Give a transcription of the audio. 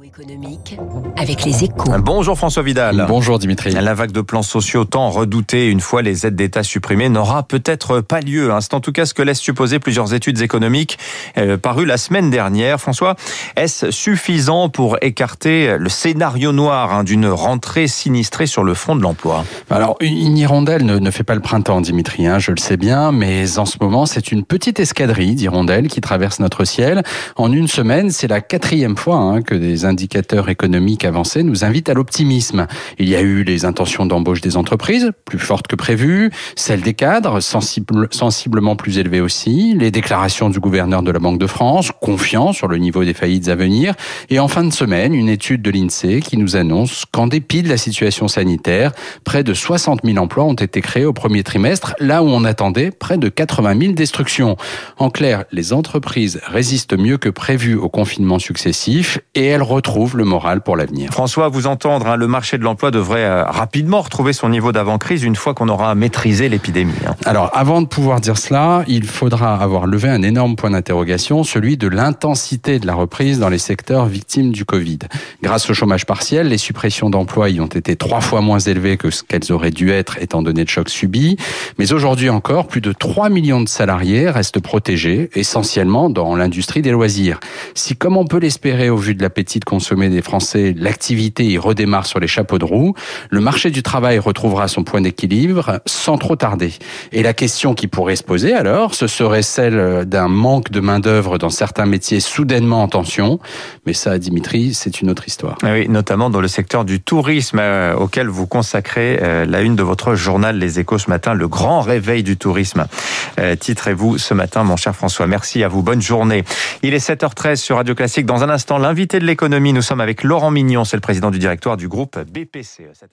Économique avec les échos. Bonjour François Vidal. Bonjour Dimitri. La vague de plans sociaux tant redoutée une fois les aides d'État supprimées n'aura peut-être pas lieu. Hein. C'est en tout cas ce que laissent supposer plusieurs études économiques euh, parues la semaine dernière. François, est-ce suffisant pour écarter le scénario noir hein, d'une rentrée sinistrée sur le front de l'emploi? Alors, une hirondelle ne, ne, fait pas le printemps, Dimitri, hein, je le sais bien, mais en ce moment, c'est une petite escadrille d'hirondelles qui traverse notre ciel. En une semaine, c'est la quatrième fois hein, que des indicateurs économiques avancés nous invitent à l'optimisme. Il y a eu les intentions d'embauche des entreprises, plus fortes que prévues, celles des cadres, sensible, sensiblement plus élevées aussi, les déclarations du gouverneur de la Banque de France, confiant sur le niveau des faillites à venir, et en fin de semaine, une étude de l'INSEE qui nous annonce qu'en dépit de la situation sanitaire, près de 60 000 emplois ont été créés au premier trimestre, là où on attendait près de 80 000 destructions. En clair, les entreprises résistent mieux que prévu au confinement successif et elles retrouvent le moral pour l'avenir. François, vous entendre, hein, le marché de l'emploi devrait euh, rapidement retrouver son niveau d'avant-crise une fois qu'on aura maîtrisé l'épidémie. Hein. Alors, avant de pouvoir dire cela, il faudra avoir levé un énorme point d'interrogation, celui de l'intensité de la reprise dans les secteurs victimes du Covid. Grâce au chômage partiel, les suppressions d'emplois y ont été trois fois moins élevées que ce qu'elles auraient dû être étant donné le choc subi. Mais aujourd'hui encore, plus de 3 millions de salariés restent protégés, essentiellement dans l'industrie des loisirs. Si, comme on peut l'espérer au vu de l'appétit de consommer des Français, l'activité y redémarre sur les chapeaux de roue, le marché du travail retrouvera son point d'équilibre sans trop tarder. Et la question qui pourrait se poser alors, ce serait celle d'un manque de main-d'œuvre dans certains métiers soudainement en tension. Mais ça, Dimitri, c'est une autre histoire. Oui, notamment dans le secteur du tourisme euh, auquel vous consacrez euh, la une de votre journal Les Échos ce matin, le grand réveil du tourisme. Euh, titrez-vous ce matin, mon cher François. Merci à vous. Bonne journée. Il est 7h13 sur Radio Classique. Dans un instant, l'invité de Nous sommes avec Laurent Mignon, c'est le président du directoire du groupe BPCE.